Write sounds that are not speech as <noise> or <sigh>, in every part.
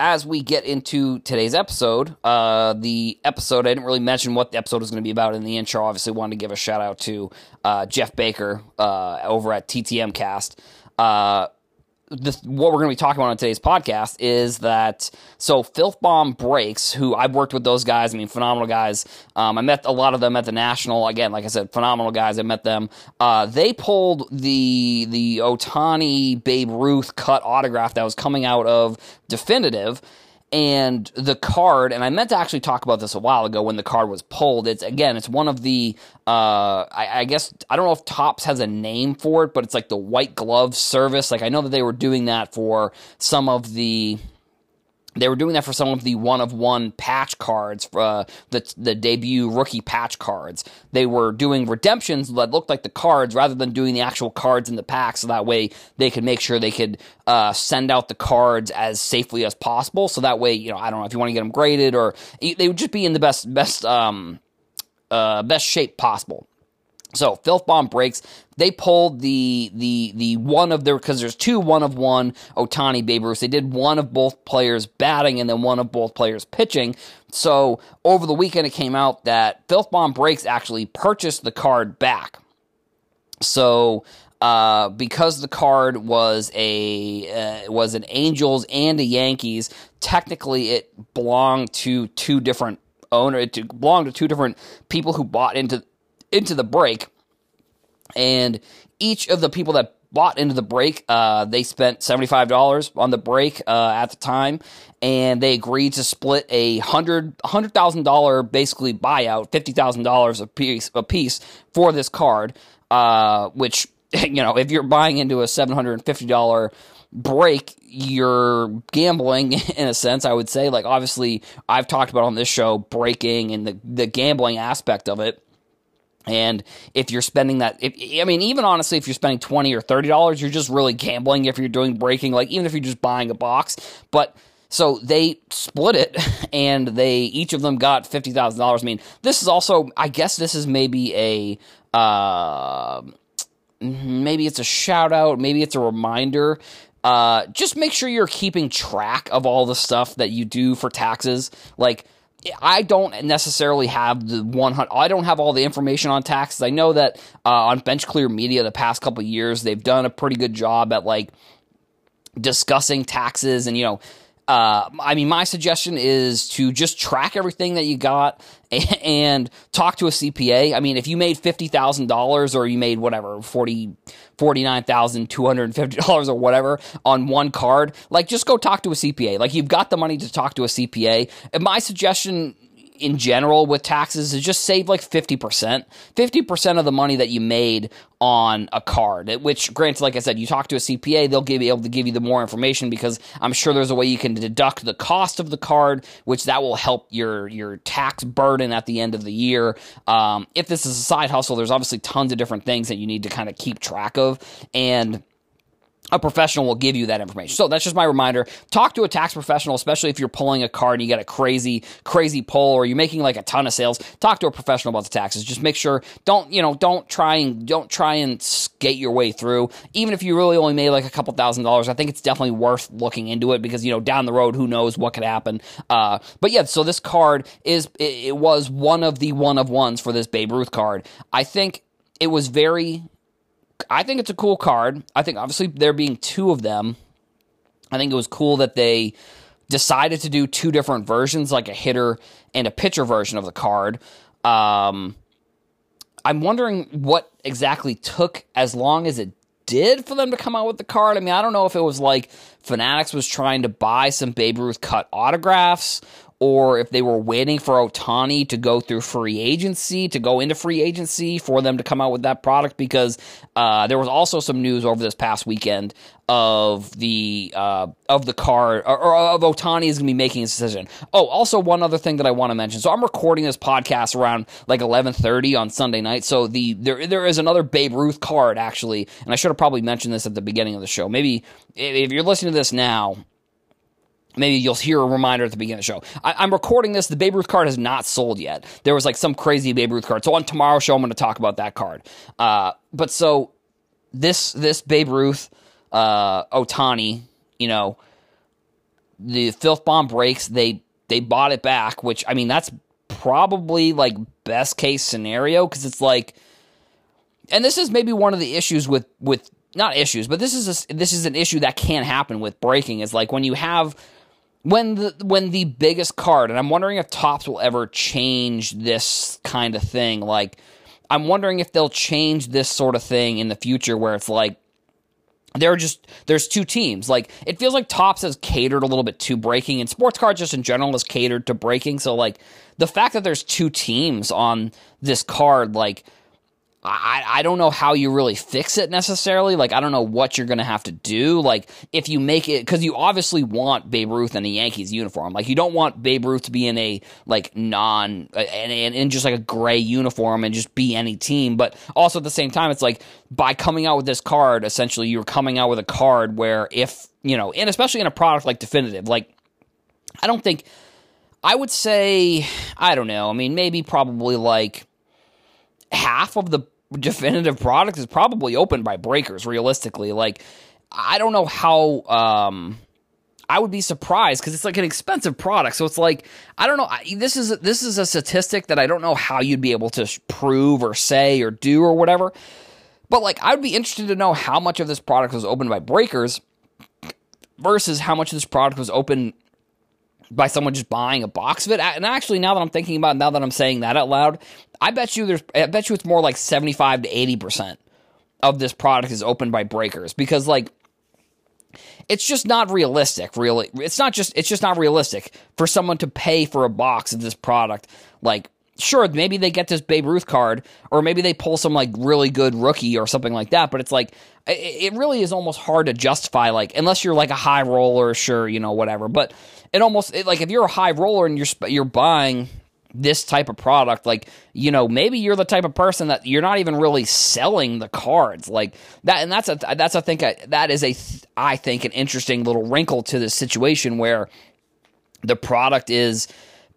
as we get into today's episode, uh, the episode, I didn't really mention what the episode was going to be about in the intro. Obviously, wanted to give a shout out to uh, Jeff Baker uh, over at TTM Cast. This, what we're going to be talking about on today's podcast is that so Filth Bomb Breaks, who I've worked with those guys. I mean, phenomenal guys. Um, I met a lot of them at the national. Again, like I said, phenomenal guys. I met them. Uh, they pulled the the Ohtani Babe Ruth cut autograph that was coming out of Definitive and the card and i meant to actually talk about this a while ago when the card was pulled. It's again it's one of the uh, I, I, guess i don't know if Topps has a name for it but it's like the white glove service. Like i know that they were doing that for some of the they were doing that for some of the one of one patch cards, uh, the the debut rookie patch cards. They were doing redemptions that looked like the cards rather than doing the actual cards in the pack, so that way they could make sure they could uh, send out the cards as safely as possible. So that way, you know, I don't know if you want to get them graded or they would just be in the best best um, uh, best shape possible. So Filth Bomb breaks. They pulled the the the one of their because there's two one of one Ohtani Babe Ruth. They did one of both players batting and then one of both players pitching. So over the weekend it came out that Filth Bomb breaks actually purchased the card back. So uh, because the card was a uh, was an Angels and a Yankees, technically it belonged to two different owner. It belonged to two different people who bought into into the break, and each of the people that bought into the break, uh, they spent seventy five dollars on the break uh, at the time, and they agreed to split a hundred hundred thousand dollar basically buyout, fifty thousand dollars a piece a piece for this card, uh, which <laughs> you know if you're buying into a seven hundred and fifty dollar break you're gambling <laughs> in a sense. I would say like obviously i've talked about on this show breaking and the, the gambling aspect of it and if you're spending that, if, I mean, even honestly, if you're spending twenty or thirty dollars, you're just really gambling. If you're doing breaking, like even if you're just buying a box, but so they split it, <laughs> and they each of them got fifty thousand dollars. I mean, this is also, I guess, this is maybe a, uh, maybe it's a shout out, maybe it's a reminder. Uh, just make sure you're keeping track of all the stuff that you do for taxes, like I don't necessarily have the 100 I don't have all the information on taxes. I know that uh, on Bench Clear Media the past couple years they've done a pretty good job at like discussing taxes and you know uh, I mean, my suggestion is to just track everything that you got <laughs> and talk to a CPA. I mean, if you made fifty thousand dollars or you made whatever forty forty nine thousand two hundred and fifty dollars or whatever on one card, like just go talk to a CPA. Like you've got the money to talk to a CPA. And my suggestion in general with taxes is just save like 50%. 50% of the money that you made on a card, which granted, like I said, you talk to a CPA, they'll be able to give you the more information because I'm sure there's a way you can deduct the cost of the card, which that will help your, your tax burden at the end of the year. Um, if this is a side hustle, there's obviously tons of different things that you need to kind of keep track of. And a professional will give you that information. So that's just my reminder. Talk to a tax professional, especially if you're pulling a card and you get a crazy, crazy pull or you're making like a ton of sales. Talk to a professional about the taxes. Just make sure don't, you know, don't try and don't try and skate your way through. Even if you really only made like a couple thousand dollars, I think it's definitely worth looking into it because, you know, down the road, who knows what could happen. Uh, but yeah, so this card is, it, it was one of the one of ones for this Babe Ruth card. I think it was very I think it's a cool card. I think obviously there being two of them, I think it was cool that they decided to do two different versions, like a hitter and a pitcher version of the card. Um, I'm wondering what exactly took as long as it did for them to come out with the card. I mean, I don't know if it was like Fanatics was trying to buy some Babe Ruth cut autographs or if they were waiting for Ohtani to go through free agency, to go into free agency for them to come out with that product, because uh, there was also some news over this past weekend of the uh, of the card or, or of Ohtani is going to be making his decision. Oh, also one other thing that I want to mention. So I'm recording this podcast around like 11:30 on Sunday night. So the there there is another Babe Ruth card actually, and I should have probably mentioned this at the beginning of the show. Maybe if you're listening to this now maybe you'll hear a reminder at the beginning of the show. I, am recording this. The Babe Ruth card has not sold yet. There was like some crazy Babe Ruth card. So on tomorrow's show, I'm going to talk about that card. Uh, but so this this Babe Ruth uh, Ohtani, you know, the filth bomb breaks. They they bought it back, which I mean that's probably like best case scenario because it's like, and this is maybe one of the issues with with not issues, but this is a, this is an issue that can happen with breaking is like when you have when the when the biggest card, and I'm wondering if Topps will ever change this kind of thing. Like, I'm wondering if they'll change this sort of thing in the future, where it's like there are just there's two teams. Like it feels like Topps has catered a little bit to breaking, and sports cards just in general has catered to breaking. So like the fact that there's two teams on this card, like I, I don't know how you really fix it necessarily. Like, I don't know what you're going to have to do. Like, if you make it, because you obviously want Babe Ruth in the Yankees uniform. Like, you don't want Babe Ruth to be in a, like, non, uh, and in just like a gray uniform and just be any team. But also at the same time, it's like by coming out with this card, essentially, you're coming out with a card where if, you know, and especially in a product like Definitive, like, I don't think, I would say, I don't know. I mean, maybe probably like, half of the definitive product is probably opened by breakers realistically like i don't know how um I would be surprised because it's like an expensive product. So it's like I don't know. This is this is a statistic that I don't know how you'd be able to prove or say or do or whatever. But like I would be interested to know how much of this product was opened by breakers versus how much of this product was opened by someone just buying a box of it. And actually, now that I'm thinking about, it, now that I'm saying that out loud, I bet you there's, I bet you it's more like 75 to 80 percent of this product is opened by breakers because like it's just not realistic really it's not just it's just not realistic for someone to pay for a box of this product like sure maybe they get this babe ruth card or maybe they pull some like really good rookie or something like that but it's like it really is almost hard to justify like unless you're like a high roller sure you know whatever but it almost it, like if you're a high roller and you're you're buying this type of product like you know maybe you're the type of person that you're not even really selling the cards like that and that's a that's I think a, that is a I think an interesting little wrinkle to this situation where the product is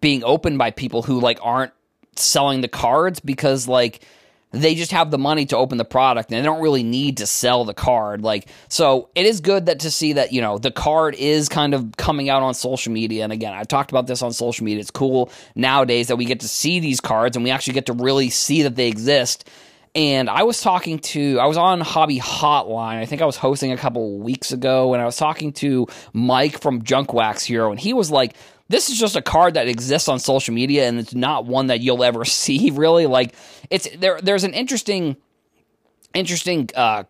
being opened by people who like aren't selling the cards because like they just have the money to open the product and they don't really need to sell the card. Like so it is good that to see that you know the card is kind of coming out on social media. And again i've talked about this on social media. It's cool nowadays that we get to see these cards and we actually get to really see that they exist. And I was talking to, I was on Hobby Hotline. I think I was hosting a couple weeks ago, and I was talking to Mike from Junk Wax Hero, and he was like, this is just a card that exists on social media and it's not one that you'll ever <laughs> see really. Like it's there there's an interesting interesting uh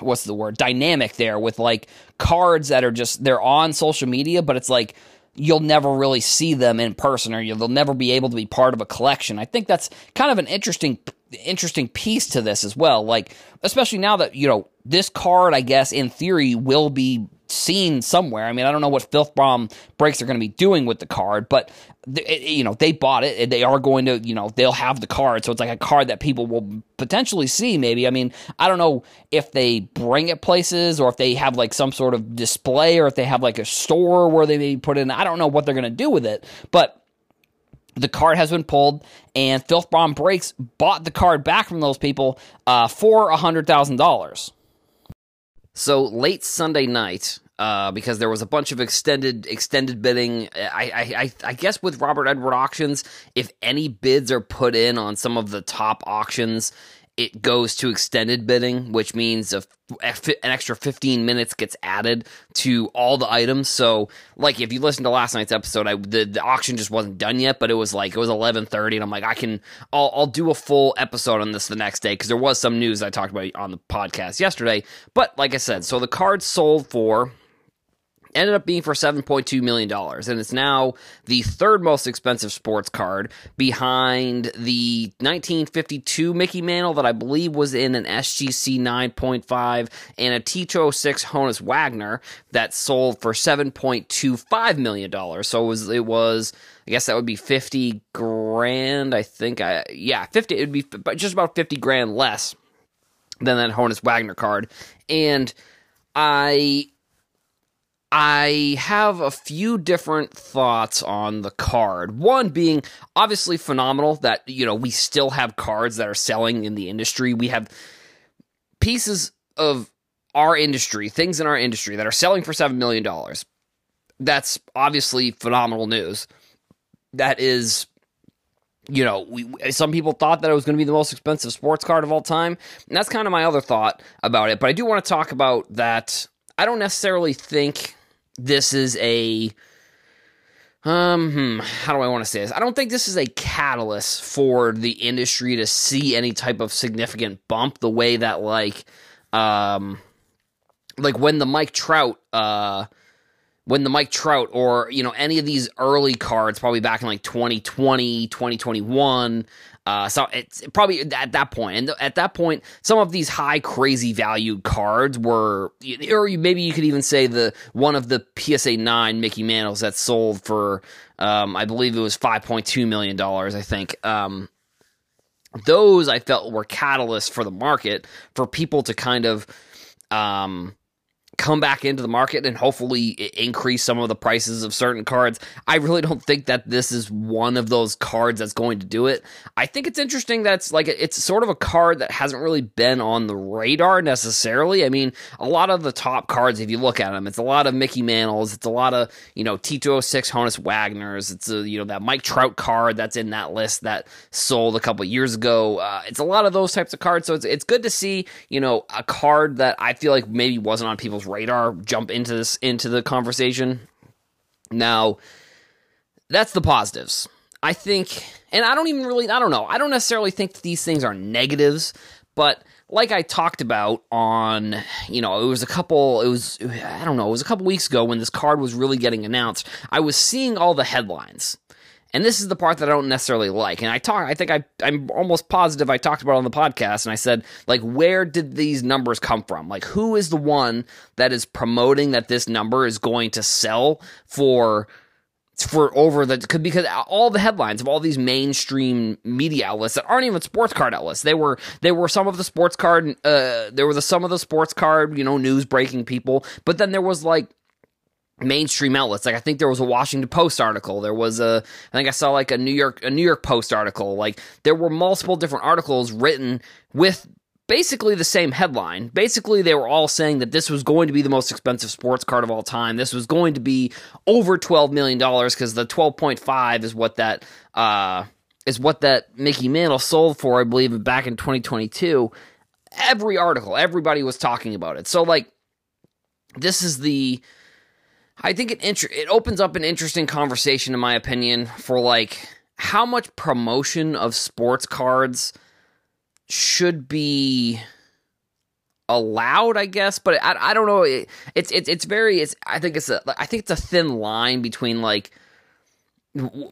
what's the word? Dynamic there with like cards that are just they're on social media but it's like you'll never really see them in person or you'll never be able to be part of a collection. I think that's kind of an interesting interesting piece to this as well. Like especially now that you know this card i guess in theory will be seen somewhere. I mean, I don't know what Filth Bomb breaks are going to be doing with the card, but it, you know they bought it. They are going to, you know, they'll have the card, so it's like a card that people will potentially see. Maybe. I mean, I don't know if they bring it places or if they have like some sort of display or if they have like a store where they maybe put it in. I don't know what they're going to do with it, but. The card has been pulled, and Filth Bomb Breaks bought the card back from those people uh, for hundred thousand dollars. So late Sunday night, uh, because there was a bunch of extended extended bidding. I, I I guess with Robert Edward auctions, if any bids are put in on some of the top auctions, it goes to extended bidding, which means a, an extra 15 minutes gets added to all the items. So, like if you listen to last night's episode, I the, the auction just wasn't done yet, but it was like it was 11:30, and I'm like, I can, I'll, I'll do a full episode on this the next day because there was some news I talked about on the podcast yesterday. But like I said, so the cards sold for ended up being for $7.2 million. And it's now the third most expensive sports card behind the 1952 Mickey Mantle that I believe was in an SGC 9.5 and a T206 Honus Wagner that sold for $7.25 million. So it was, it was, I guess that would be 50 grand. I think I, yeah, 50, it would be just about 50 grand less than that Honus Wagner card. And I I have a few different thoughts on the card. One being obviously phenomenal that, you know, we still have cards that are selling in the industry. We have pieces of our industry, things in our industry that are selling for $7 million. that's obviously phenomenal news. That is you know, we, some people thought that it was going to be the most expensive sports card of all time. And that's kind of my other thought about it. But I do want to talk about that. I don't necessarily think this is a. Um, hmm, how do I want to say this? I don't think this is a catalyst for the industry to see any type of significant bump the way that, like, um, like when the Mike Trout, uh, when the Mike Trout or, you know, any of these early cards, probably back in like 2020, 2021, uh, so it's probably at that point, and at that point, some of these high, crazy valued cards were, or maybe you could even say the one of the PSA nine Mickey Mantles that sold for, um, I believe it was five point two million dollars. I think. Um, those I felt were catalysts for the market for people to kind of, um, come back into the market and hopefully increase some of the prices of certain cards. I really don't think that this is one of those cards that's going to do it. I think it's interesting that's like it's sort of a card that hasn't really been on the radar necessarily. I mean, a lot of the top cards, if you look at them, it's a lot of Mickey Mantles, it's a lot of you know T206 Honus Wagner's, it's a you know that Mike Trout card that's in that list that sold a couple years ago. Uh, it's a lot of those types of cards, so it's it's good to see you know a card that I feel like maybe wasn't on people's radar jump into this into the conversation. Now, that's the positives. I think, and I don't even really, I don't know, I don't necessarily think that these things are negatives, but like I talked about on, you know, it was a couple, it was, I don't know, it was a couple weeks ago when this card was really getting announced. I was seeing all the headlines and this is the part that I don't necessarily like. And I talk, I think I, I'm almost positive I talked about on the podcast, and I said, like, where did these numbers come from? Like, who is the one that is promoting that this number is going to sell for? For over the because all the headlines of all these mainstream media outlets that aren't even sports card outlets they were they were some of the sports card uh there were the some of the sports card you know news breaking people but then there was like mainstream outlets. Like i think there was a washington post article. There was a i think i saw like a new york a new york post article. Like there were multiple different articles written with basically the same headline. Basically they were all saying that this was going to be the most expensive sports card of all time. This was going to be over 12 million dollars because the 12.5 is what that uh is what that mickey mantle sold for i believe back in 2022 every article everybody was talking about it. So like this is the I think it inter- it opens up an interesting conversation, in my opinion, for like how much promotion of sports cards should be allowed, I guess. But I, I don't know. It, it's it's it's very. It's I think it's a I think it's a thin line between like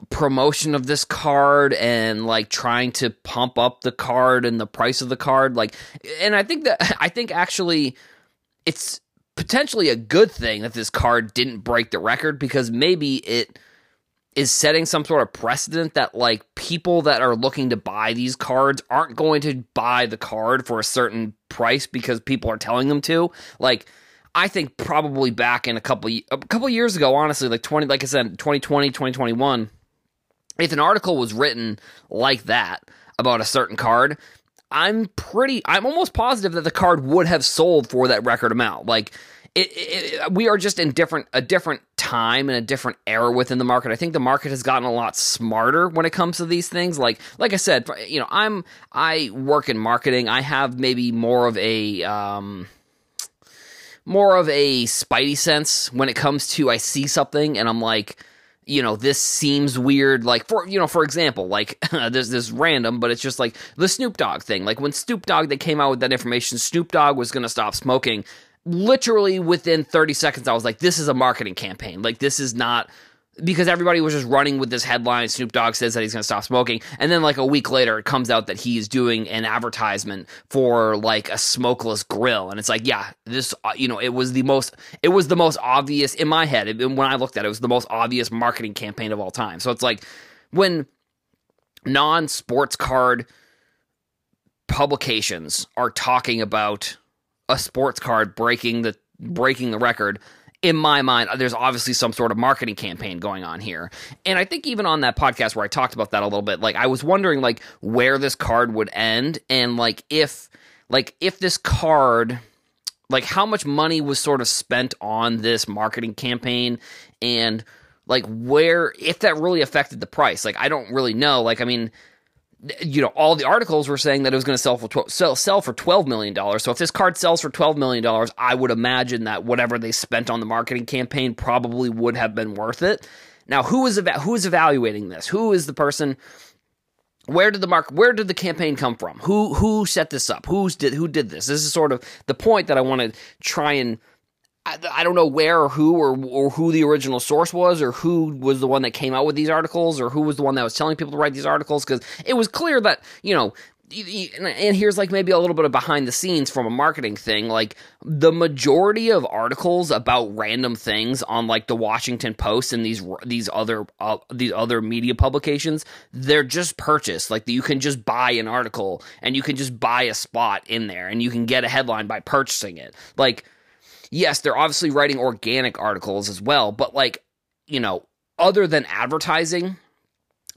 promotion of this card and like trying to pump up the card and the price of the card like and i think that <laughs> i think actually it's potentially a good thing that this card didn't break the record because maybe it is setting some sort of precedent that like people that are looking to buy these cards aren't going to buy the card for a certain price because people are telling them to. Like I think probably back in a couple a couple years ago honestly like 20 like I said 2020 2021 if an article was written like that about a certain card I'm pretty, I'm almost positive that the card would have sold for that record amount. Like, it, it, we are just in different a different time and a different era within the market. I think the market has gotten a lot smarter when it comes to these things. Like like I said, you know, I'm I work in marketing. I have maybe more of a um, more of a spidey sense when it comes to I see something and I'm like, you know, this seems weird. Like for you know, for example, like <laughs> there's this random, but it's just like the Snoop Dogg thing. Like when Snoop Dogg they came out with that information, Snoop Dogg was going to stop smoking. Literally within 30 seconds, I was like, this is a marketing campaign. Like this is not because everybody was just running with this headline. Snoop Dogg says that he's going to stop smoking, and then like a week later, it comes out that he's doing an advertisement for like a smokeless grill, and it's like, yeah, this, uh, you know, it was the most, it was the most obvious in my head. It, when I looked at it, it was the most obvious marketing campaign of all time. So it's like when non-sports card publications are talking about a sports card breaking the breaking the record in my mind, there's obviously some sort of marketing campaign going on here. And I think even on that podcast where I talked about that a little bit, like I was wondering like where this card would end and like if like if this card like how much money was sort of spent on this marketing campaign and like where if that really affected the price like i don't really know like i mean you know all the articles were saying that it was going to sell for 12, sell, sell for 12 million dollars. So if this card sells for 12 million dollars i would imagine that whatever they spent on the marketing campaign probably would have been worth it. Now who is eva- who is evaluating this? Who is the person where did the mark where did the campaign come from? Who who set this up? Who's did who did this? This is sort of the point that i want to try and I, don't know where or who or, or who the original source was or who was the one that came out with these articles or who was the one that was telling people to write these articles because it was clear that you know and here's like maybe a little bit of behind the scenes from a marketing thing like the majority of articles about random things on like the Washington Post and these these other uh, these other media publications they're just purchased like you can just buy an article and you can just buy a spot in there and you can get a headline by purchasing it. Like yes they're obviously writing organic articles as well but like you know other than advertising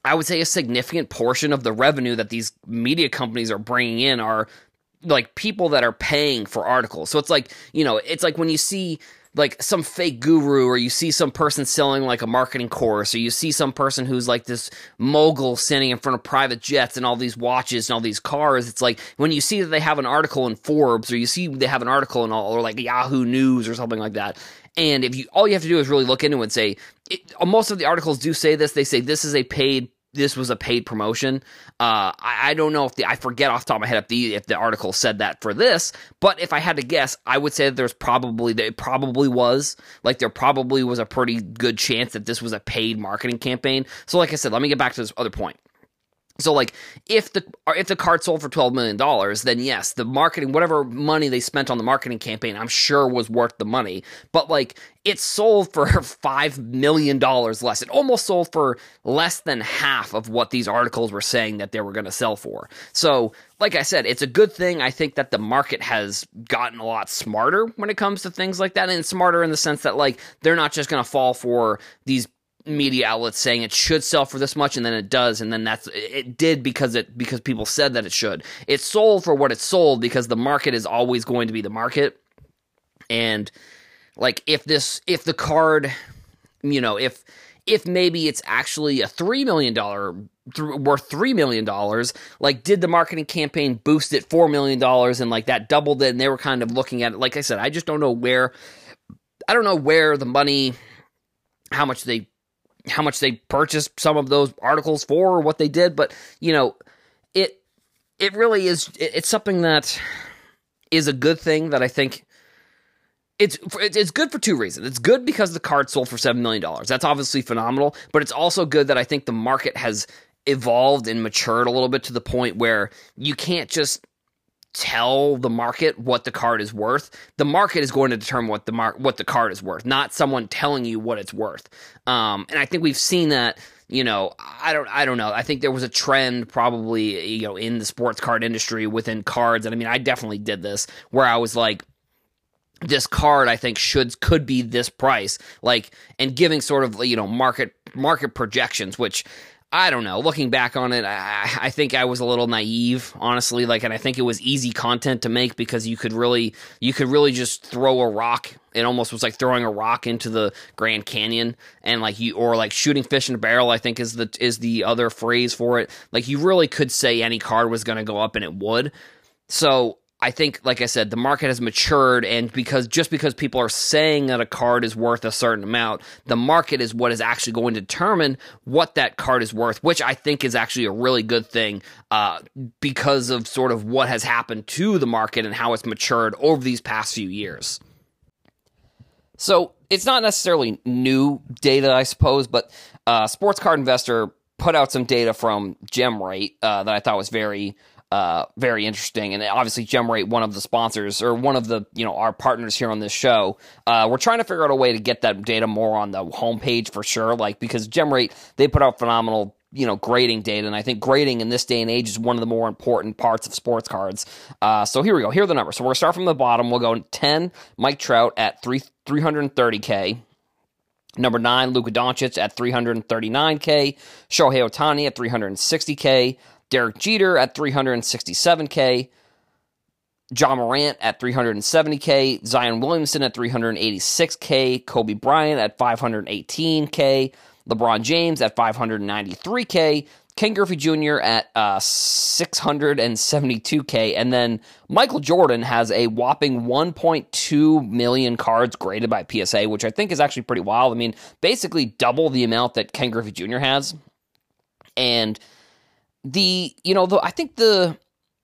I would say a significant portion of the revenue that these media companies are bringing in are like people that are paying for articles. So it's like, you know, it's like when you see like some fake guru or you see some person selling like a marketing course or you see some person who's like this mogul standing in front of private jets and all these watches and all these cars it's like when you see that they have an article in Forbes or you see they have an article in all or like Yahoo News or something like that and if you all you have to do is really look into it and say it, most of the articles do say this they say this is a paid this was a paid promotion. Uh, I, I, don't know if the I forget off the top of my head if the if the article said that for this, but if I had to guess, I would say that there's probably that it probably was like there probably was a pretty good chance that this was a paid marketing campaign. So, like I said, let me get back to this other point. So like if the if the card sold for 12 million dollars then yes the marketing whatever money they spent on the marketing campaign I'm sure was worth the money. But like it sold for <laughs> 5 million dollars less. It almost sold for less than half of what these articles were saying that they were going to sell for. So like I said it's a good thing. I think that the market has gotten a lot smarter when it comes to things like that and smarter in the sense that like they're not just going to fall for these media outlets saying it should sell for this much and then it does and then that's it did because it because people said that it should. It sold for what it sold because the market is always going to be the market. And like if this if the card you know if if maybe it's actually a three million dollar worth three million dollars like did the marketing campaign boost it four million dollars and like that doubled it and they were kind of looking at it like i said i just don't know where i don't know where the money how much they how much they purchased some of those articles for or what they did, but you know, it it really is it's something that is a good thing that I think it's it's good for two reasons. It's good because the card sold for seven million dollars. That's obviously phenomenal, but it's also good that I think the market has evolved and matured a little bit to the point where you can't just tell the market what the card is worth. The market is going to determine what the mar- what the card is worth, not someone telling you what it's worth. Um, and I think we've seen that. You know, I don't, I don't know. I think there was a trend probably, you know, in the sports card industry within cards, and I mean, I definitely did this where I was like, this card I think should could be this price, like, and giving sort of you know market market projections, which I don't know. Looking back on it, I, I, think I was a little naive, honestly. Like, and I think it was easy content to make because you could really, you could really just throw a rock. It almost was like throwing a rock into the Grand Canyon, and like you, or like shooting fish in a barrel. I think is the is the other phrase for it. Like, you really could say any card was going to go up, and it would. So I think, like I said, the market has matured, and because just because people are saying that a card is worth a certain amount, the market is what is actually going to determine what that card is worth, which I think is actually a really good thing uh, because of sort of what has happened to the market and how it's matured over these past few years. So it's not necessarily new data, I suppose, but uh, Sports Card Investor put out some data from GemRate uh, that I thought was very uh, very interesting. And obviously, GemRate, one of the sponsors or one of the you know our partners here on this show, uh, we're trying to figure out a way to get that data more on the homepage for sure. Like because GemRate, they put out phenomenal you know grading data, and I think grading in this day and age is one of the more important parts of sports cards. Uh, so here we go. Here are the numbers. So we're gonna start from the bottom. We'll go ten. Mike Trout at three three hundred thirty k. Number nine, Luka Doncic at 339K. Shohei Ohtani at 360K. Derek Jeter at 367K. Ja Morant at 370K, Zion Williamson at 386K, Kobe Bryant at 518K, LeBron James at 593K, Ken Griffey Jr. at uh, 672K, and then Michael Jordan has a whopping 1.2 million cards graded by PSA, which I think is actually pretty wild. I mean, basically double the amount that Ken Griffey Jr. has. And the, you know, the, I think the,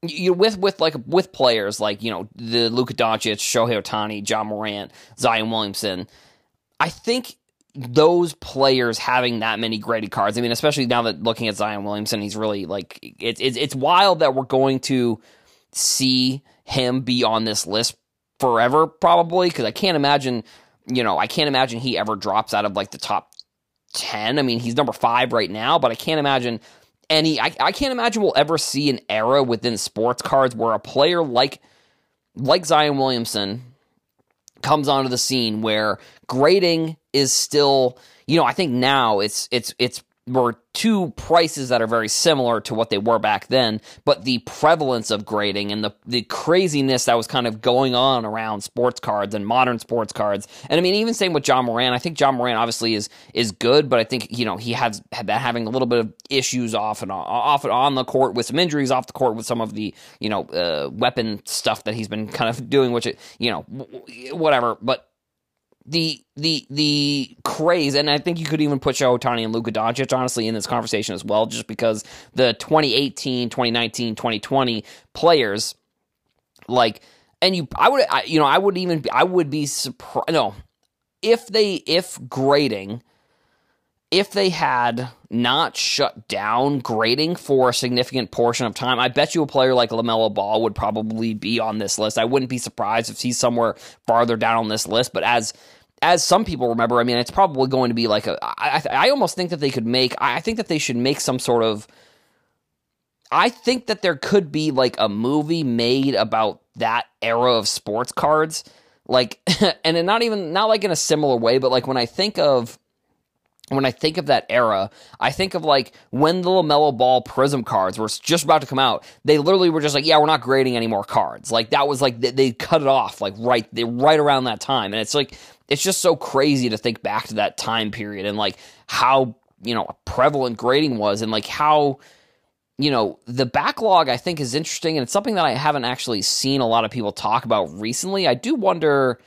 you with with like with players like you know the Luka Doncic, Shohei Ohtani, Ja Morant, Zion Williamson. I think those players having that many graded cards. I mean, especially now that looking at Zion Williamson, he's really like it's it's it's wild that we're going to see him be on this list forever, probably because I can't imagine. You know, I can't imagine he ever drops out of like the top 10. I mean, he's number five right now, but I can't imagine any I, I can't imagine we'll ever see an era within sports cards where a player like like Zion Williamson comes onto the scene where grading is still you know I think now it's it's it's were two prices that are very similar to what they were back then, but the prevalence of grading and the, the craziness that was kind of going on around sports cards and modern sports cards. And I mean, even same with John Moran. I think John Moran obviously is is good, but I think you know he has been having a little bit of issues off and on, off and on the court with some injuries, off the court with some of the you know uh, weapon stuff that he's been kind of <laughs> doing, which it, you know whatever. But the the the craze, and I think you could even put Ohtani and Luka Doncic honestly in this conversation as well, just because the 2018, 2019, 2020 players, like, and you, I would, I, you know, I would even, I would be surprised. No, if they, if grading, if they had not shut down grading for a significant portion of time, I bet you a player like LaMelo Ball would probably be on this list. I wouldn't be surprised if he's somewhere farther down on this list, but as as some people remember, I mean, it's probably going to be like a. I, I almost think that they could make. I think that they should make some sort of. I think that there could be like a movie made about that era of sports cards, like, <laughs> and not even not like in a similar way, but like when I think of when I think of that era, I think of like when the LaMelo Ball Prism cards were just about to come out. They literally were just like, yeah, we're not grading any more cards. Like that was like they, they cut it off like right they right around that time, and it's like it's just so crazy to think back to that time period and like how you know prevalent grading was and like how you know the backlog I think is interesting and it's something that I haven't actually seen a lot of people talk about recently. I do wonder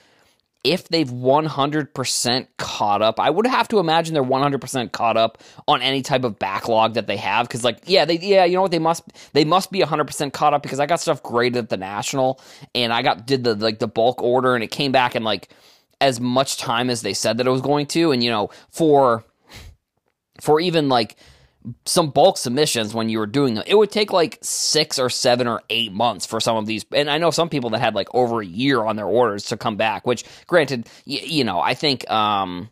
if they've 100% caught up. I would have to imagine they're 100% caught up on any type of backlog that they have cuz like yeah, they yeah, you know what they must they must be 100% caught up because I got stuff graded at the national and I got did the like the bulk order and it came back and like as much time as they said that it was going to. And, you know, for for even like some bulk submissions when you were doing them, it would take like six or seven or eight months for some of these. And I know some people that had like over a year on their orders to come back, which granted, y- you know, I think um,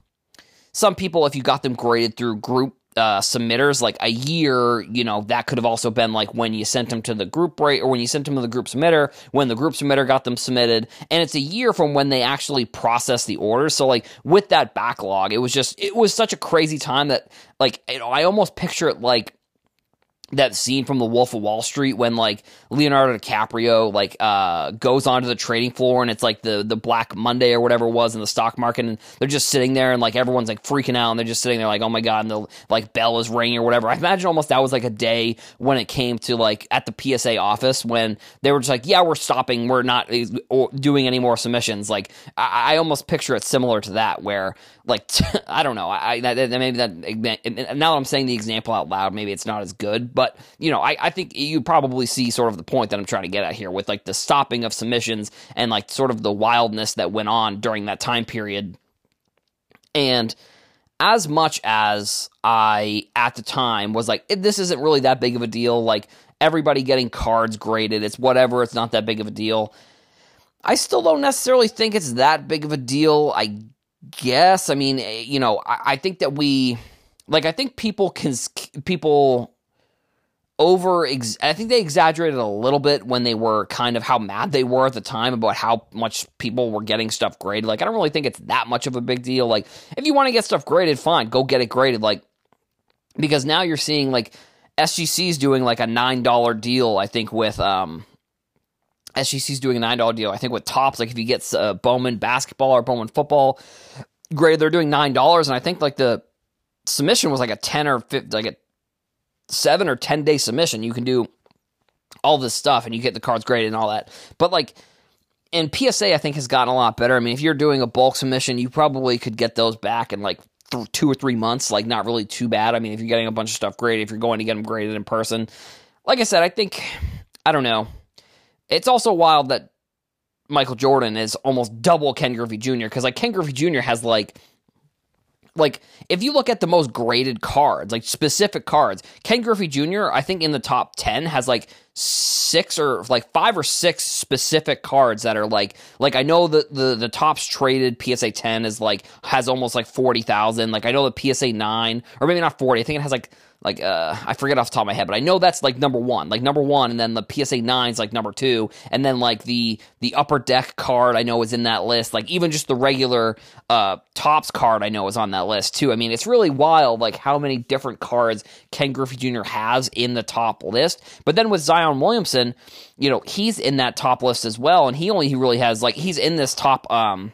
some people, if you got them graded through group uh, submitters like a year, you know, that could have also been like when you sent them to the group rate or when you sent them to the group submitter, when the group submitter got them submitted. And it's a year from when they actually process the orders. So, like, with that backlog, it was just, it was such a crazy time that, like, know, I almost picture it like, that scene from the Wolf of Wall Street when like Leonardo DiCaprio like uh goes onto the trading floor and it's like the the Black Monday or whatever it was in the stock market and they're just sitting there and like everyone's like freaking out and they're just sitting there like oh my god and the like bell is ringing or whatever. I imagine almost that was like a day when it came to like at the PSA office when they were just like yeah we're stopping we're not eh, doing any more submissions. Like I, I almost picture it similar to that where like <laughs> I don't know I that, that maybe that eh, eh, now that I'm saying the example out loud maybe it's not as good but, you know, I, I think you probably see sort of the point that I'm trying to get at here with like the stopping of submissions and like sort of the wildness that went on during that time period. And as much as I at the time was like, this isn't really that big of a deal, like everybody getting cards graded, it's whatever, it's not that big of a deal. I still don't necessarily think it's that big of a deal. I guess. I mean, eh, you know, I, I think that we, like, I think people can, people over I think they exaggerated a little bit when they were kind of how mad they were at the time about how much people were getting stuff graded. Like I don't really think it's that much of a big deal. Like if you want to get stuff graded, fine, go get it graded like because now you're seeing like SGC's doing like a $9 deal I think with um SGC's doing a nine dollar deal. I think with Topps like if you get uh, Bowman basketball or Bowman football, great, they're doing nine dollars, and I think like the submission was like a ten or 50, like a seven or ten day submission. You can do all this stuff, and you get the cards graded and all that. But like and PSA, I think has gotten a lot better. I mean, if you're doing a bulk submission, you probably could get those back in like th- two or three months. Like not really too bad. I mean, if you're getting a bunch of stuff graded, if you're going to get them graded in person, like I said, I think I don't know. It's also wild that Michael Jordan is almost double Ken Griffey Jr. because like Ken Griffey Jr. has like like if you look at the most graded cards, like specific cards, Ken Griffey Jr. I think in the top ten has like six or like five or six specific cards that are like like I know the the Topps traded PSA ten is like has almost like forty thousand. Like I know the PSA nine or maybe not forty. I think it has like like uh I forget off the top of my head, but I know that's like number one, like number one, and then the PSA nine is like number two, and then like the the upper deck card I know is in that list. Like even just the regular uh Topps card I know is on that list too. I mean, it's really wild like how many different cards Ken Griffey Jr. has in the top list. But then with Zion Williamson, you know, he's in that top list as well, and he only he really has like he's in this top um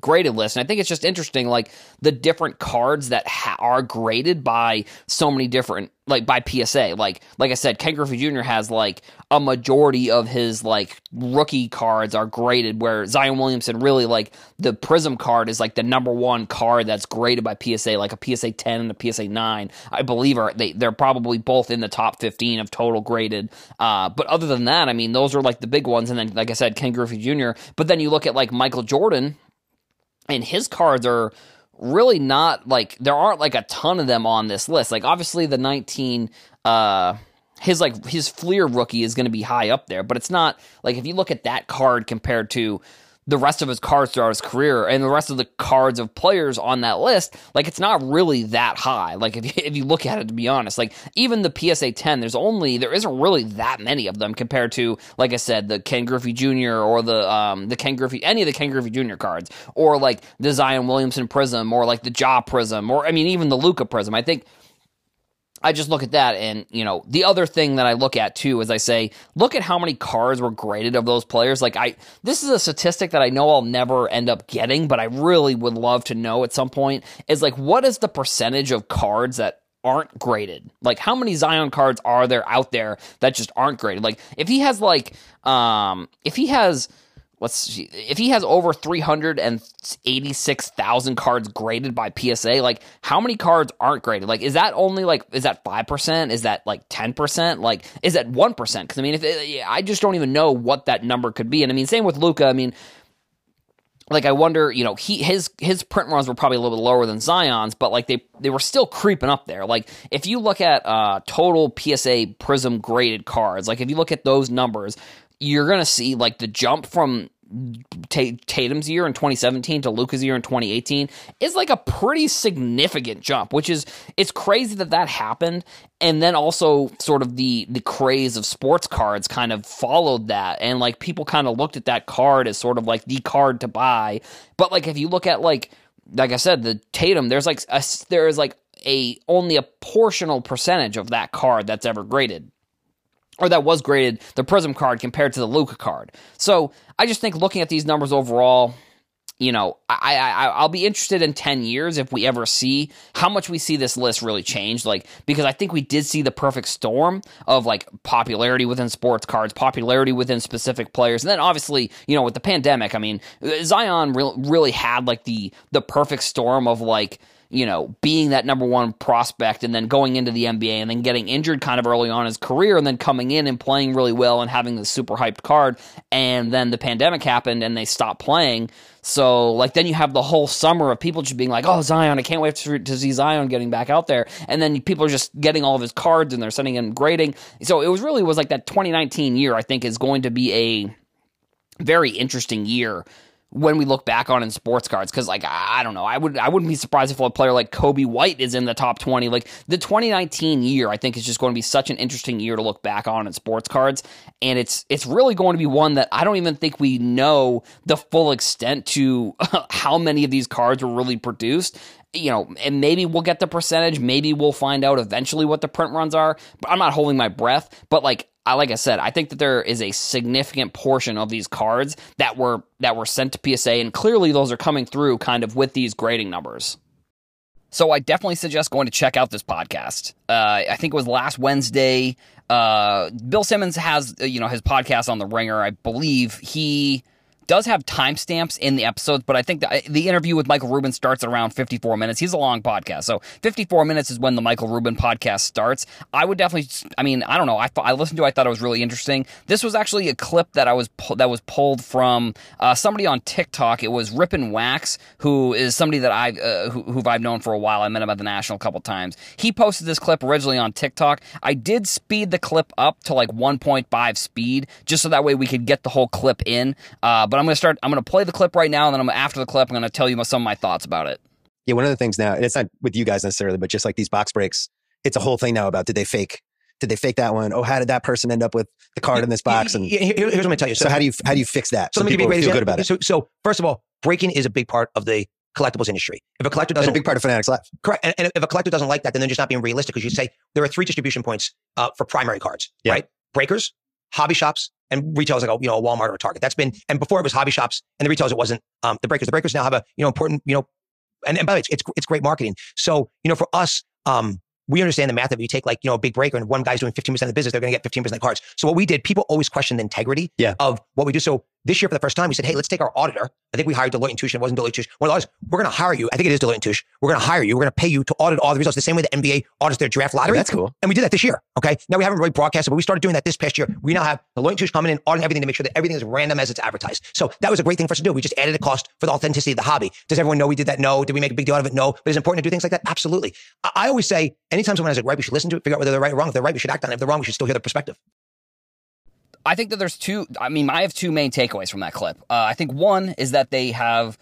graded list. And I think it's just interesting, like the different cards that ha- are graded by so many different, like by PSA. Like, like I said, Ken Griffey Jr. has like a majority of his like rookie cards are graded, where Zion Williamson really like the Prism card is like the number one card that's graded by PSA, like a PSA 10 and a PSA 9. I believe are they they're probably both in the top 15 of total graded. Uh, but other than that, I mean, those are like the big ones. And then, like I said, Ken Griffey Jr. But then you look at like Michael Jordan and his cards are really not like there aren't like a ton of them on this list. Like obviously the 19 uh his like his Fleer rookie is going to be high up there, but it's not like if you look at that card compared to the rest of his cards throughout his career and the rest of the cards of players on that list, like it's not really that high. Like if you, if you look at it, to be honest, like even the PSA 10, there's only there isn't really that many of them compared to, like I said, the Ken Griffey Jr. or the um the Ken Griffey any of the Ken Griffey Jr. cards or like the Zion Williamson Prism or like the Ja Prism or I mean even the Luka Prism. I think I just look at that and, you know, the other thing that I look at too is I say, look at how many cards were graded of those players. Like I this is a statistic that I know I'll never end up getting, but I really would love to know at some point is like what is the percentage of cards that aren't graded? Like how many Zion cards are there out there that just aren't graded? Like if he has like um if he has let's see, if he has over 386,000 cards graded by PSA, like how many cards aren't graded? Like, is that only like, is that 5%? Is that like 10%? Like, is that 1%? Cause I mean, if it, I just don't even know what that number could be. And I mean, same with Luka, I mean, like I wonder, you know, he his his print runs were probably a little bit lower than Zion's, but like they they were still creeping up there. Like if you look at uh total PSA Prism graded cards, like if you look at those numbers, you're gonna see like the jump from Tatum's year in 2017 to Luka's year in 2018 is like a pretty significant jump, which is it's crazy that that happened, and then also sort of the the craze of sports cards kind of followed that, and like people kind of looked at that card as sort of like the card to buy, but like if you look at like like I said, the Tatum, there's like a, there is like a only a portional percentage of that card that's ever graded or that was graded the Prism card compared to the Luka card. So I just think looking at these numbers overall, you know, I, I I'll be interested in ten years if we ever see how much we see this list really change. Like because I think we did see the perfect storm of like popularity within sports cards, popularity within specific players, and then obviously you know with the pandemic, I mean Zion re- really had like the the perfect storm of like you know, being that number one prospect and then going into the NBA and then getting injured kind of early on in his career and then coming in and playing really well and having the super hyped card. And then the pandemic happened and they stopped playing. So, like, then you have the whole summer of people just being like, oh, Zion, I can't wait to, to see Zion getting back out there. And then people are just getting all of his cards and they're sending in grading. So, it was really was like that 2019 year, I think, is going to be a very interesting year when we look back on in sports cards because like I don't know I would I wouldn't be surprised if a player like Coby White is in the top 20 like the 2019 year I think is just going to be such an interesting year to look back on in sports cards. And it's it's really going to be one that I don't even think we know the full extent to <laughs> how many of these cards were really produced you know, and maybe we'll get the percentage. Maybe we'll find out eventually what the print runs are. But I'm not holding my breath. But like I like I said, I think that there is a significant portion of these cards that were that were sent to PSA, and clearly those are coming through kind of with these grading numbers. So I definitely suggest going to check out this podcast. Uh, I think it was last Wednesday. Uh, Bill Simmons has you know his podcast on the Ringer. I believe he does have timestamps in the episodes, but I think the, the interview with Michael Rubin starts at around 54 minutes. He's a long podcast. So 54 minutes is when the Michael Rubin podcast starts. I would definitely, I mean, I don't know. I, I listened to it, I thought it was really interesting. This was actually a clip that I was, that was pulled from uh, somebody on TikTok. It was Ripon Wax, who is somebody that I, uh, who, who I've known for a while. I met him at the National a couple times. He posted this clip originally on TikTok. I did speed the clip up to like 1.5 speed just so that way we could get the whole clip in. Uh, but I'm going to start. I'm going to play the clip right now, and then I'm after the clip. I'm going to tell you some of my thoughts about it. Yeah, one of the things now, and it's not with you guys necessarily, but just like these box breaks, it's a whole thing now about did they fake did they fake that one? Oh, how did that person end up with the card in this box? And here's what I'm going to tell you. So, so, how do you how do you fix that? So, so let me people give you feel good about it. So, so first of all, breaking is a big part of the collectibles industry. If a collector doesn't, That's a big part of Fanatics Live. correct, and, and, if a collector doesn't like that, then they're just not being realistic. Because you say there are three distribution points uh, for primary cards, Yeah. right? Breakers, hobby shops, and retailers like a, you know a Walmart or a Target. That's been and before it was hobby shops and the retailers. It wasn't um, the breakers. The breakers now have a you know important you know, and, and by the way, it's, it's it's great marketing. So you know for us. Um, we understand the math of you take like, you know, a big breaker and one guy's doing 15% of the business, they're going to get 15% of the cards. So what we did, people always question the integrity Yeah. of what we do. So this year for the first time, we said, hey, let's take our auditor. I think we hired Deloitte and Touche and it wasn't Deloitte and Touche. One of the auditors, we're going to hire you. I think it is Deloitte and Touche. We're going to hire you. We're going to pay you to audit all the results the same way the NBA audits their draft lottery. That's cool. And we did that this year. Okay. Now we haven't really broadcasted, but we started doing that this past year. We now have Deloitte and Touche coming in, auditing everything to make sure that everything is random as it's advertised. So that was a great thing for us to do. We just added a cost for the authenticity of the hobby. Does everyone know we did that? No. Did we make a big deal out of it? No. But it's important to do things like that. Absolutely. I, I always say, anytime someone has it right, we should listen to it, figure out whether they're right or wrong. If they're right, we should act on it. If they're wrong, we should still hear their perspective. I think that there's two. I mean, I have two main takeaways from that clip. Uh, I think one is that they have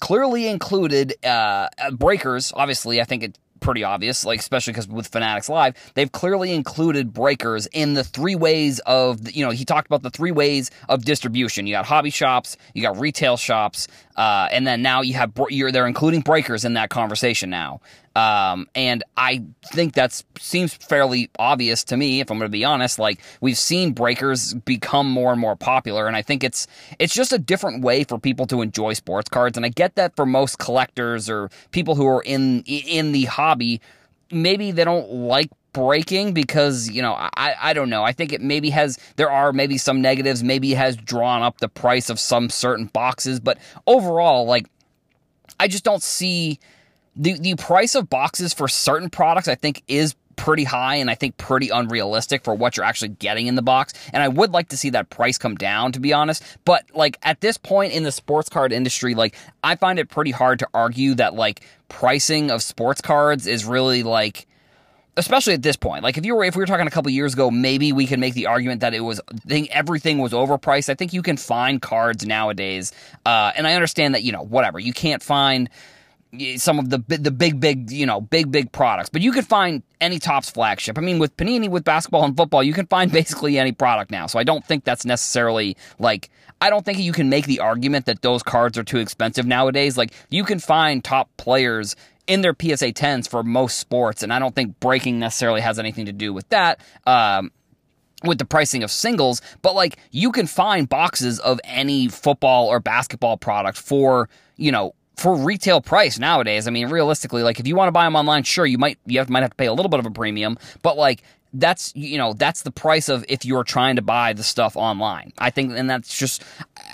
clearly included uh, breakers. Obviously, I think it's pretty obvious, like especially because with Fanatics Live, they've clearly included breakers in the three ways of you know he talked about the three ways of distribution. You got hobby shops, you got retail shops, uh, and then now you have you're they're including breakers in that conversation now. Um, and I think that seems fairly obvious to me, if I'm going to be honest. Like we've seen breakers become more and more popular, and I think it's it's just a different way for people to enjoy sports cards. And I get that for most collectors or people who are in in the hobby, maybe they don't like breaking because you know I I don't know. I think it maybe has there are maybe some negatives. Maybe has drawn up the price of some certain boxes, but overall, like I just don't see the the price of boxes for certain products I think is pretty high and I think pretty unrealistic for what you're actually getting in the box. And I would like to see that price come down to be honest. But like at this point in the sports card industry, like I find it pretty hard to argue that like pricing of sports cards is really like especially at this point. Like if you were if we were talking a couple years ago, maybe we could make the argument that it was think everything was overpriced. I think you can find cards nowadays. Uh, and I understand that, you know, whatever. You can't find some of the the big big you know big big products but you could find any Topps flagship i mean with panini with basketball and football you can find <laughs> basically any product now so i don't think that's necessarily like i don't think you can make the argument that those cards are too expensive nowadays like you can find top players in their psa 10s for most sports and i don't think breaking necessarily has anything to do with that um, with the pricing of singles, but like you can find boxes of any football or basketball product for, you know, for retail price nowadays. I mean, realistically, like if you want to buy them online, sure, you might you have, might have to pay a little bit of a premium, but like that's you know that's the price of if you're trying to buy the stuff online. I think, and that's just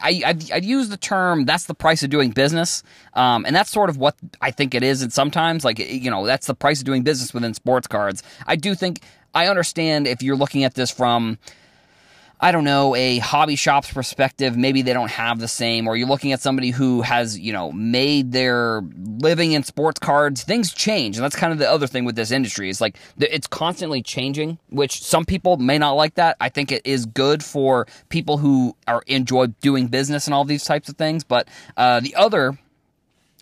I I've, I've used the term that's the price of doing business, um, and that's sort of what I think it is. And sometimes, like you know, that's the price of doing business within sports cards. I do think I understand if you're looking at this from I don't know, a hobby shop's perspective, maybe they don't have the same, or you're looking at somebody who has, you know, made their living in sports cards, things change. And that's kind of the other thing with this industry is like it's constantly changing, which some people may not like that. I think it is good for people who are enjoy doing business and all these types of things. But uh, the other,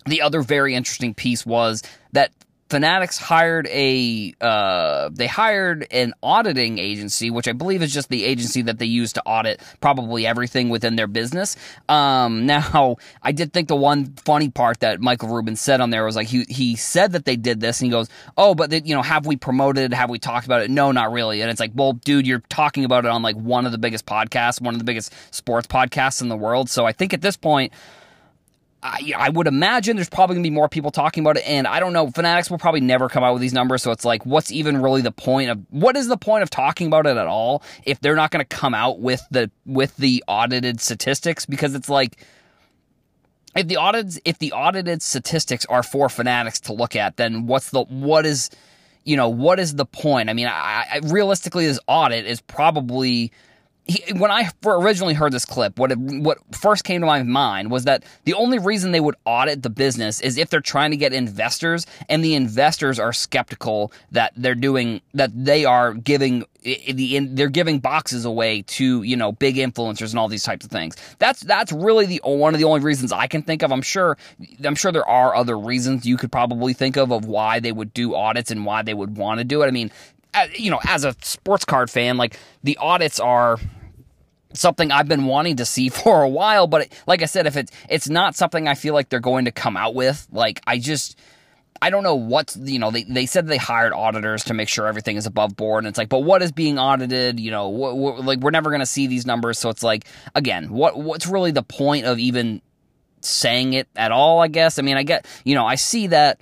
the other very interesting piece was that Fanatics hired a uh, they hired an auditing agency, which I believe is just the agency that they use to audit probably everything within their business. Um, <laughs> now, I did think the one funny part that Michael Rubin said on there was like he he said that they did this, and he goes, "Oh, but they, you know, have we promoted? It? Have we talked about it? No, not really." And it's like, well, dude, you're talking about it on like one of the biggest podcasts, one of the biggest sports podcasts in the world. So I think at this point I, I would imagine there's probably gonna be more people talking about it, and I don't know. Fanatics will probably never come out with these numbers, so it's like, what's even really the point of what is the point of talking about it at all if they're not gonna come out with the with the audited statistics? Because it's like if the audits if the audited statistics are for Fanatics to look at, then what's the what is you know what is the point? I mean, I, I realistically, this audit is probably he, when I originally heard this clip, what it, what first came to my mind was that the only reason they would audit the business is if they're trying to get investors, and the investors are skeptical that they're doing that they are giving the they're giving boxes away to you know big influencers and all these types of things. That's that's really the one of the only reasons I can think of. I'm sure I'm sure there are other reasons you could probably think of of why they would do audits and why they would want to do it. I mean, you know, as a sports card fan, like the audits are something I've been wanting to see <laughs> for a while. But it, like I said, if it's it's not something I feel like they're going to come out with, like I just. I don't know what, you know, they, they said they hired auditors to make sure everything is above board. And it's like, but what is being audited? You know, like we're never going to see these numbers. So it's like, again, what what's really the point of even saying it at all, I guess? I mean, I get, you know, I see that.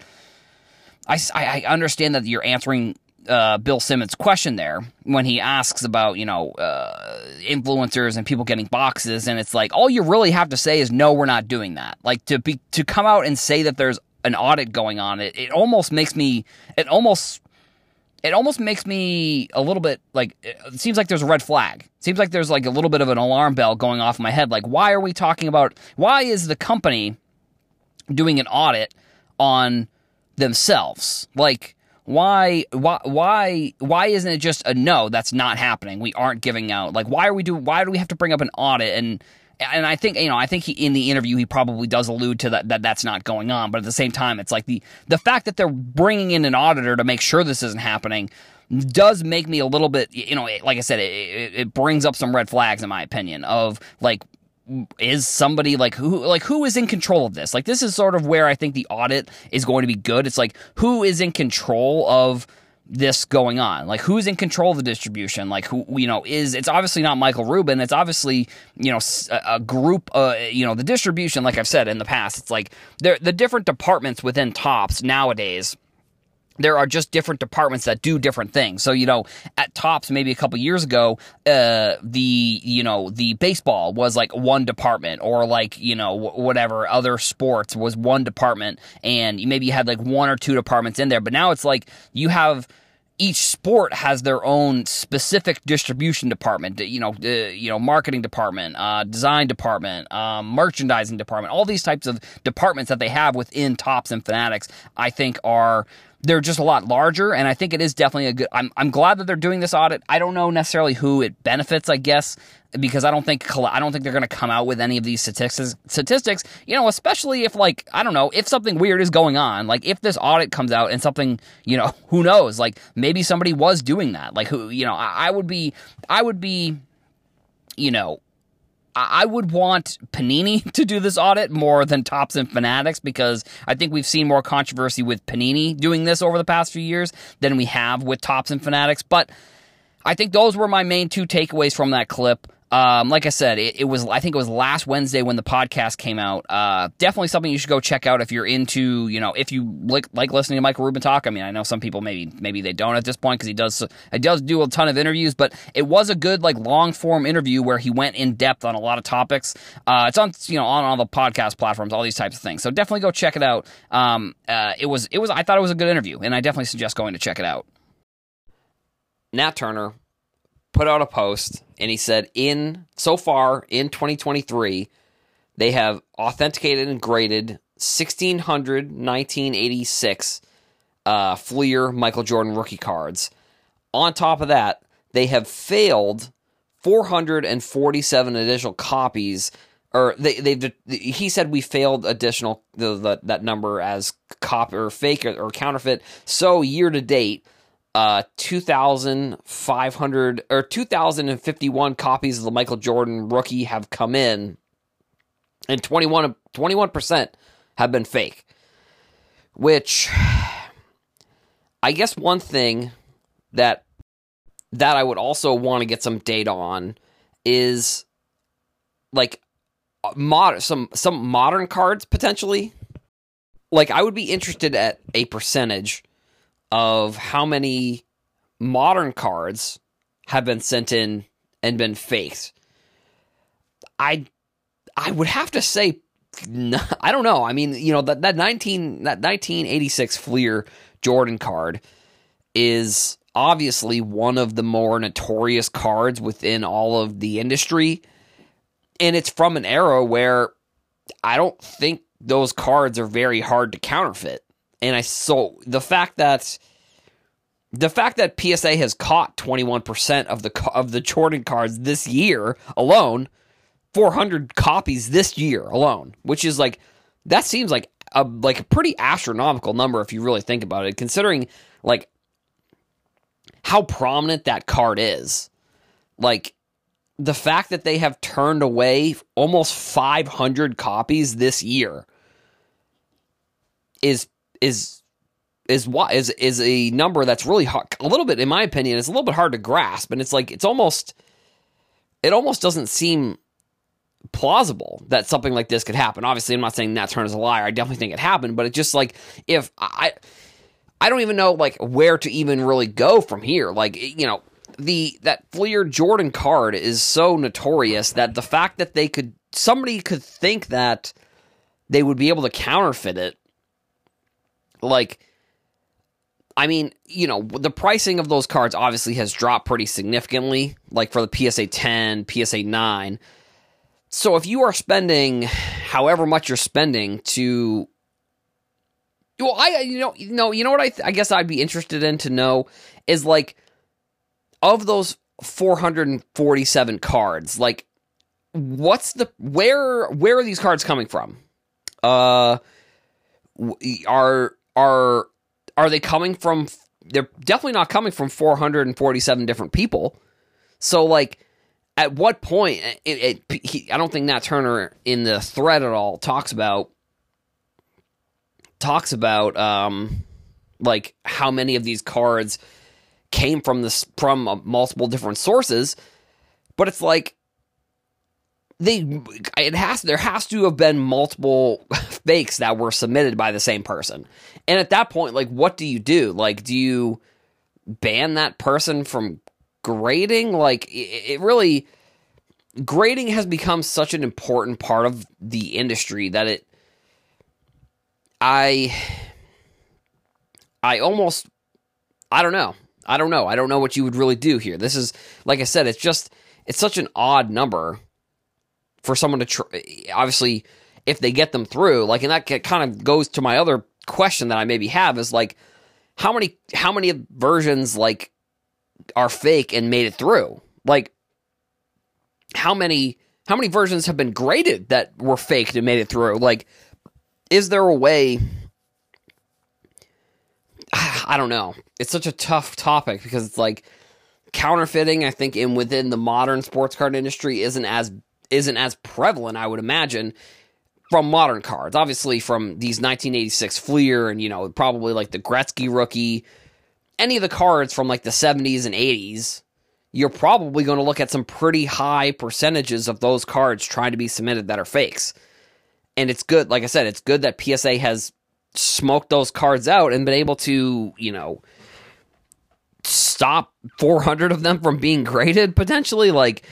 I, I understand that you're answering uh, Bill Simmons' question there when he asks about you know uh, influencers and people getting boxes, and it's like all you really have to say is no, we're not doing that. Like to be to come out and say that there's an audit going on, it it almost makes me it almost it almost makes me a little bit like it seems like there's a red flag. It seems like there's like a little bit of an alarm bell going off in my head. Like why are we talking about why is the company doing an audit on themselves? Like why why why why isn't it just a no that's not happening? We aren't giving out. Like why are we do why do we have to bring up an audit? And and I think you know I think he, in the interview he probably does allude to that that that's not going on. But at the same time it's like the the fact that they're bringing in an auditor to make sure this isn't happening does make me a little bit you know like I said it, it brings up some red flags in my opinion of like is somebody like who like who is in control of this? Like this is sort of where I think the audit is going to be good. It's like who is in control of this going on? Like who's in control of the distribution? Like who you know is it's obviously not Michael Rubin. It's obviously you know a, a group. Uh, you know the distribution. Like I've said in the past, it's like the the different departments within Topps nowadays there are just different departments that do different things. So, you know, at Topps, maybe a couple years ago, uh, the, you know, the baseball was like one department or like, you know, whatever, other sports was one department and maybe you had like one or two departments in there. But now it's like you have, each sport has their own specific distribution department, you know, uh, you know, marketing department, uh, design department, um, merchandising department, all these types of departments that they have within Topps and Fanatics, I think are they're just a lot larger and i think it is definitely a good i'm, I'm glad that they're doing this audit. I don't know necessarily who it benefits i guess because i don't think i don't think they're going to come out with any of these statistics statistics you know especially if like i don't know if something weird is going on like if this audit comes out and something you know <laughs> who knows like maybe somebody was doing that like who you know I, I would be i would be you know I would want Panini <laughs> to do this audit more than Topps and Fanatics because I think we've seen more controversy with Panini doing this over the past few years than we have with Topps and Fanatics. But I think those were my main two takeaways from that clip. Um, like I said, it, it, was I think it was last Wednesday when the podcast came out. Uh, definitely something you should go check out if you're into you know if you like, like listening to Michael Rubin talk. I mean, I know some people maybe maybe they don't at this point because he does he does do a ton of interviews, but it was a good like long form interview where he went in depth on a lot of topics. Uh, it's on you know on all the podcast platforms, all these types of things. So definitely go check it out. Um, uh, it was it was I thought it was a good interview, and I definitely suggest going to check it out. Nat Turner put out a post and he said in so far in 2023 they have authenticated and graded 1600 1986 uh, Fleer Michael Jordan rookie cards. On top of that, they have failed 447 additional copies or they they he said we failed additional the, the that number as cop or fake or, or counterfeit. So year to date, uh, two thousand five hundred or two thousand and fifty one copies of the Michael Jordan rookie have come in, and 21 percent have been fake. Which, I guess, one thing that that I would also want to get some data on is like mod some some modern cards potentially. Like I would be interested at a percentage of how many modern cards have been sent in and been faked. I I would have to say <laughs> I don't know. I mean, you know, that that 19 that 1986 Fleer Jordan card is obviously one of the more notorious cards within all of the industry. And it's from an era where I don't think those cards are very hard to counterfeit. And I so the fact that the fact that PSA has caught 21% of the of the Jordan cards this year alone, 400 copies this year alone, which is like that seems like a like a pretty astronomical number if you really think about it, considering like how prominent that card is. Like the fact that they have turned away almost 500 copies this year is is is what is is a number that's really hard, a little bit in my opinion it's a little bit hard to grasp. And it's like it's almost it almost doesn't seem plausible that something like this could happen. Obviously i'm not saying Nat Turner's a liar. I definitely think it happened. But it's just like if i i don't even know like where to even really go from here. Like you know the that Fleer Jordan card is so notorious that the fact that they could somebody could think that they would be able to counterfeit it like I mean, you know, the pricing of those cards obviously has dropped pretty significantly, like for the PSA 10, PSA 9. So if you are spending however much you're spending to well, I you know, you know, you know what I th- I guess I'd be interested in to know is like of those 447 cards, like what's the where where are these cards coming from? Uh are are are they coming from they're definitely not coming from 447 different people. So like at what point it, it he, I don't think Nat Turner in the thread at all talks about talks about um like how many of these cards came from this from uh, multiple different sources but it's like they it has there has to have been multiple <laughs> fakes that were submitted by the same person. And at that point like what do you do? Like do you ban that person from grading? Like it, it really grading has become such an important part of the industry that it i i almost i don't know. I don't know. I don't know what you would really do here. This is like i said it's just it's such an odd number for someone to tr- obviously if they get them through like and that kind of goes to my other question that I maybe have is like how many how many versions like are fake and made it through? Like how many how many versions have been graded that were faked and made it through? Like is there a way <sighs> I don't know. It's such a tough topic because it's like counterfeiting I think in within the modern sports card industry isn't as isn't as prevalent, I would imagine, from modern cards. Obviously, from these 1986 Fleer and, you know, probably like the Gretzky rookie, any of the cards from like the 70s and 80s, you're probably going to look at some pretty high percentages of those cards trying to be submitted that are fakes. And it's good, like I said, it's good that PSA has smoked those cards out and been able to, you know, stop 400 of them from being graded potentially. Like,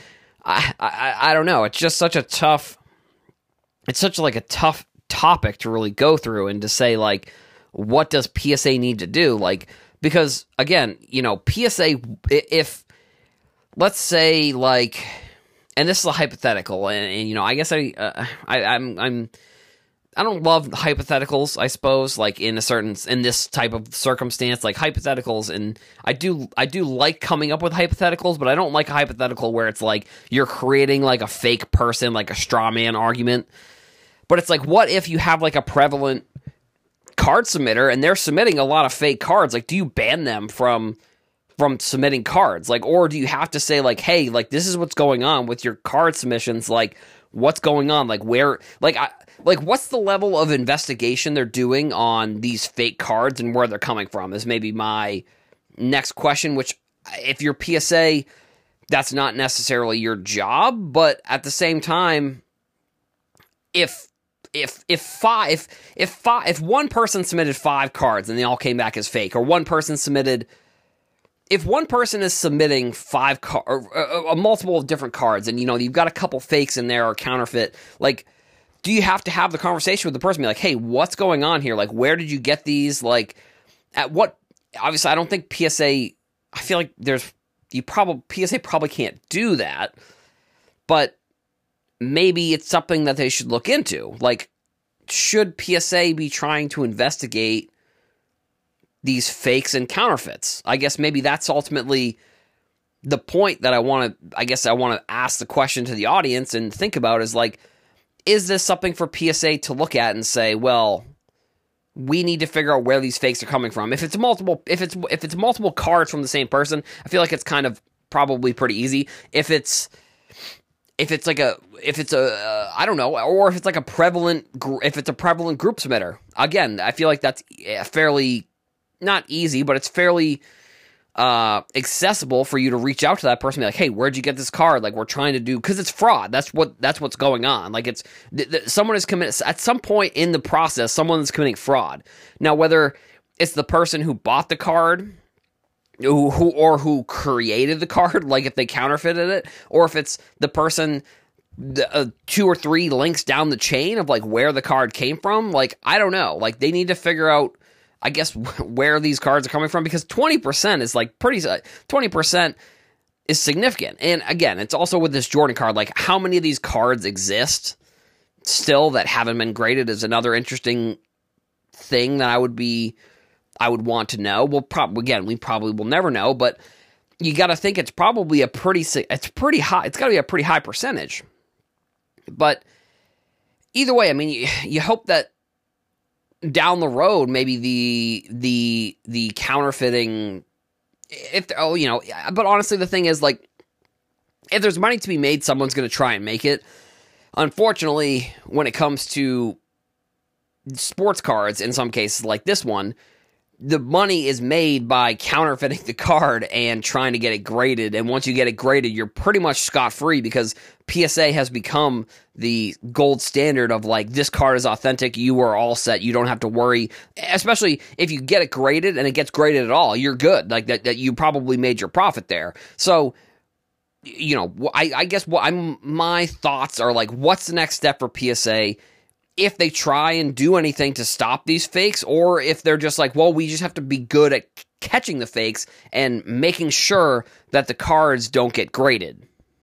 I, I I don't know. It's just such a tough. It's such like a tough topic to really go through and to say like, what does PSA need to do? Like because again, you know, PSA if let's say like, and this is a hypothetical, and, and you know, I guess I, uh, I I'm I'm I don't love hypotheticals, I suppose, like in a certain in this type of circumstance, like hypotheticals and I do I do like coming up with hypotheticals, but I don't like a hypothetical where it's like you're creating like a fake person, like a straw man argument. But it's like what if you have like a prevalent card submitter and they're submitting a lot of fake cards? Like do you ban them from from submitting cards? Like or do you have to say like, "Hey, like this is what's going on with your card submissions, like what's going on like where like I like what's the level of investigation they're doing on these fake cards and where they're coming from is maybe my next question which if you're PSA that's not necessarily your job but at the same time if if if five if five if one person submitted five cards and they all came back as fake or one person submitted if one person is submitting five car or, a multiple of different cards and you know you've got a couple fakes in there or counterfeit like do you have to have the conversation with the person be like hey what's going on here? Like where did you get these? Like at what obviously i don't think psa i feel like there's you probably psa probably can't do that but maybe it's something that they should look into. Like should psa be trying to investigate these fakes and counterfeits? I guess maybe that's ultimately the point that i want to i guess i want to ask the question to the audience and think about is like is this something for PSA to look at and say, well, we need to figure out where these fakes are coming from. If it's multiple, if it's if it's multiple cards from the same person, I feel like it's kind of probably pretty easy. If it's if it's like a if it's a uh, I don't know, or if it's like a prevalent gr- if it's a prevalent group submitter. Again, I feel like that's fairly not easy, but it's fairly uh, accessible for you to reach out to that person, be like, "Hey, where'd you get this card?" Like we're trying to do because it's fraud. That's what that's what's going on. Like it's th- th- someone is committed at some point in the process. Someone is committing fraud. Now, whether it's the person who bought the card, who, who or who created the card, <laughs> like if they counterfeited it, or if it's the person the, uh, two or three links down the chain of like where the card came from. Like I don't know. Like they need to figure out I guess <laughs> where these cards are coming from because 20% is like pretty uh, 20% is significant. And again, it's also with this Jordan card like how many of these cards exist still that haven't been graded is another interesting thing that I would be I would want to know. Well, probably again, we probably will never know, but you got to think it's probably a pretty it's pretty high. It's got to be a pretty high percentage. But either way, I mean, you, you hope that down the road, maybe the the the counterfeiting, if oh you know, but honestly, the thing is like, if there's money to be made, someone's going to try and make it. Unfortunately, when it comes to sports cards, in some cases like this one, the money is made by counterfeiting the card and trying to get it graded. And once you get it graded, you're pretty much scot free because PSA has become the gold standard of like, this card is authentic. You are all set. You don't have to worry, especially if you get it graded and it gets graded at all. You're good. Like that, that you probably made your profit there. So, you know, I, I guess what I'm, my thoughts are like, what's the next step for PSA? If they try and do anything to stop these fakes or if they're just like, well, we just have to be good at catching the fakes and making sure that the cards don't get graded.